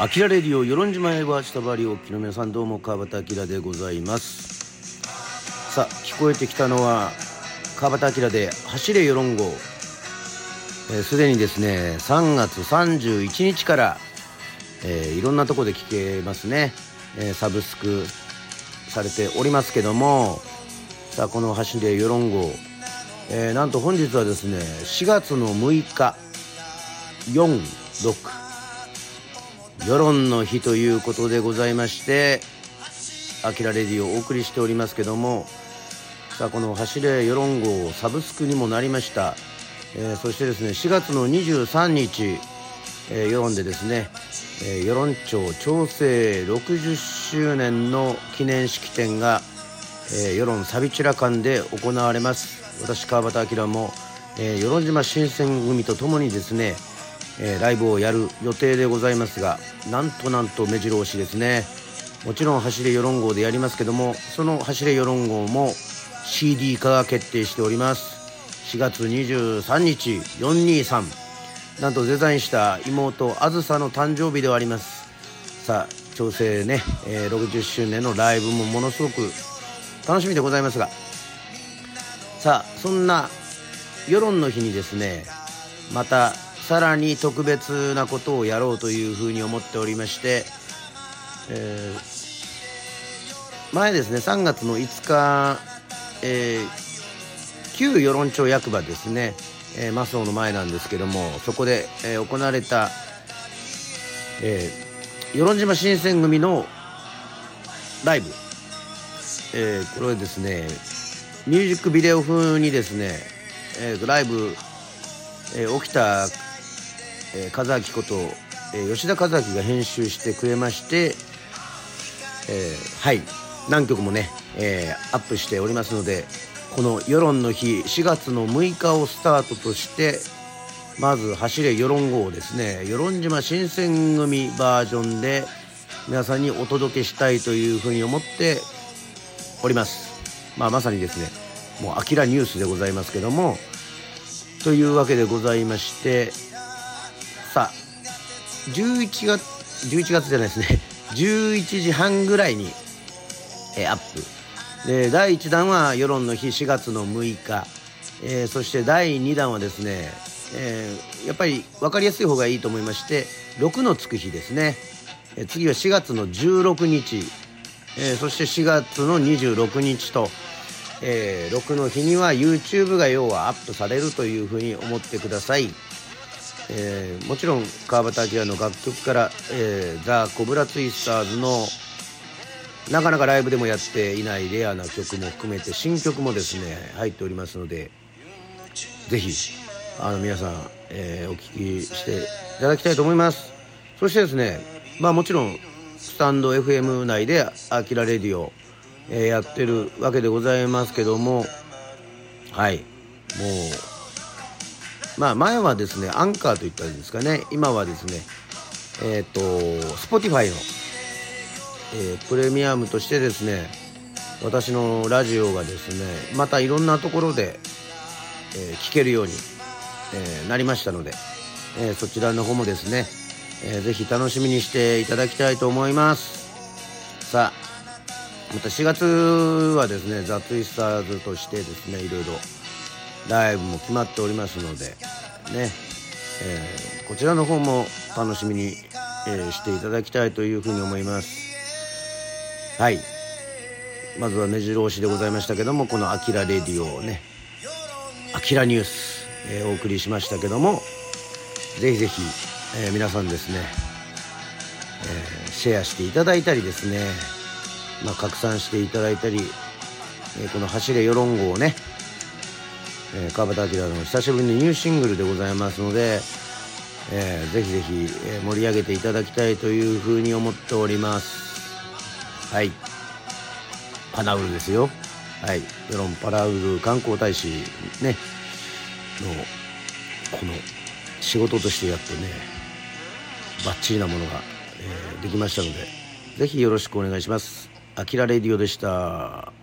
アキラレディオ与論島へは下回りおきの皆さんどうも川端明でございます。さあ聞こえてきたのは川端明で「走れ与論号」すで、ー、にですね3月31日から、えー、いろんなとこで聞けますね、えー、サブスクされておりますけども。さあこの「走れ与論号」えー、なんと本日はですね4月の6日46世論の日ということでございまして「あきらレディ」をお送りしておりますけどもさあこの「走れ世論号」サブスクにもなりました、えー、そしてですね4月の23日、えー、世論でですね、えー、世論庁調整60周年の記念式典が、えー、世論サビチュラ館で行われます。私川端明も、えー、与論島新選組とともにですねえー、ライブをやる予定でございますがなんとなんと目白押しですね。もちろん走れ世論号でやりますけどもその走れ世論号も CD 化が決定しております。4月23日423なんとデザインした妹あずさの誕生日ではあります。さあ調整ね、えー、60周年のライブもものすごく楽しみでございますが。さあそんな世論の日にですねまたさらに特別なことをやろうというふうに思っておりまして、えー、前ですね3月の5日、えー、旧与論町役場ですね、えー、マスオの前なんですけどもそこで、えー、行われた、えー、与論島新選組のライブ、えー、これですねミュージックビデオ風にですね、えー、ライブ、えー、起きたえー、和明こと、えー、吉田和明が編集してくれまして、えー、はい。何曲もね、えー、アップしておりますのでこの世論の日4月の6日をスタートとしてまず走れ世論号ですね与論島新選組バージョンで皆さんにお届けしたいというふうに思っております。まあまさにですねもうアキラニュースでございますけどもというわけでございまして11月11月じゃないですね。11時半ぐらいに、えー、アップ。で第1弾は世論の日4月の6日、えー、そして第2弾はですね、えー、やっぱり分かりやすい方がいいと思いまして6のつく日ですね、え次は4月の16日、えそして4月の26日と、え6の日には YouTube が要はアップされるというふうに思ってください。えー、もちろん川端明の楽曲から「えー、ザ・コブラツイスターズ」のなかなかライブでもやっていないレアな曲も含めて新曲もですね入っておりますのでぜひあの皆さん、えー、お聴きしていただきたいと思います。そしてですねまあもちろんスタンド FM 内で「アキラレディオ」えー、やってるわけでございますけどもはい。もうまあ前はですねアンカーといったんですかね。今はですねえっ、ー、と Spotify の、えー、プレミアムとしてですね私のラジオがですねまたいろんなところで、えー、聞けるように、えー、なりましたので、え、そちらの方もですね、えー、ぜひ楽しみにしていただきたいと思います。さあまた4月はですねザ・ツイスターズとしてですねいろいろライブも決まっておりますのでね、えー、こちらの方も楽しみに、えー、していただきたいというふうに思います。はい。まずは目白押しでございましたけどもこの「あきらレディオ」をね「あきらニュース」えー、お送りしましたけどもぜひぜひ、え皆さんですね、えシェアしていただいたりですね、まあ、拡散していただいたり、えこの「走れ世論号」をねえー、川端明の久しぶりのニューシングルでございますので、えー、ぜひぜひ、盛り上げていただきたいというふうに思っております。はい。パナウルですよ。はい。世論パラウル観光大使ね。のこの仕事としてやってねバッチリなものが、えー、できましたのでぜひよろしくお願いします。あきらレディオでした。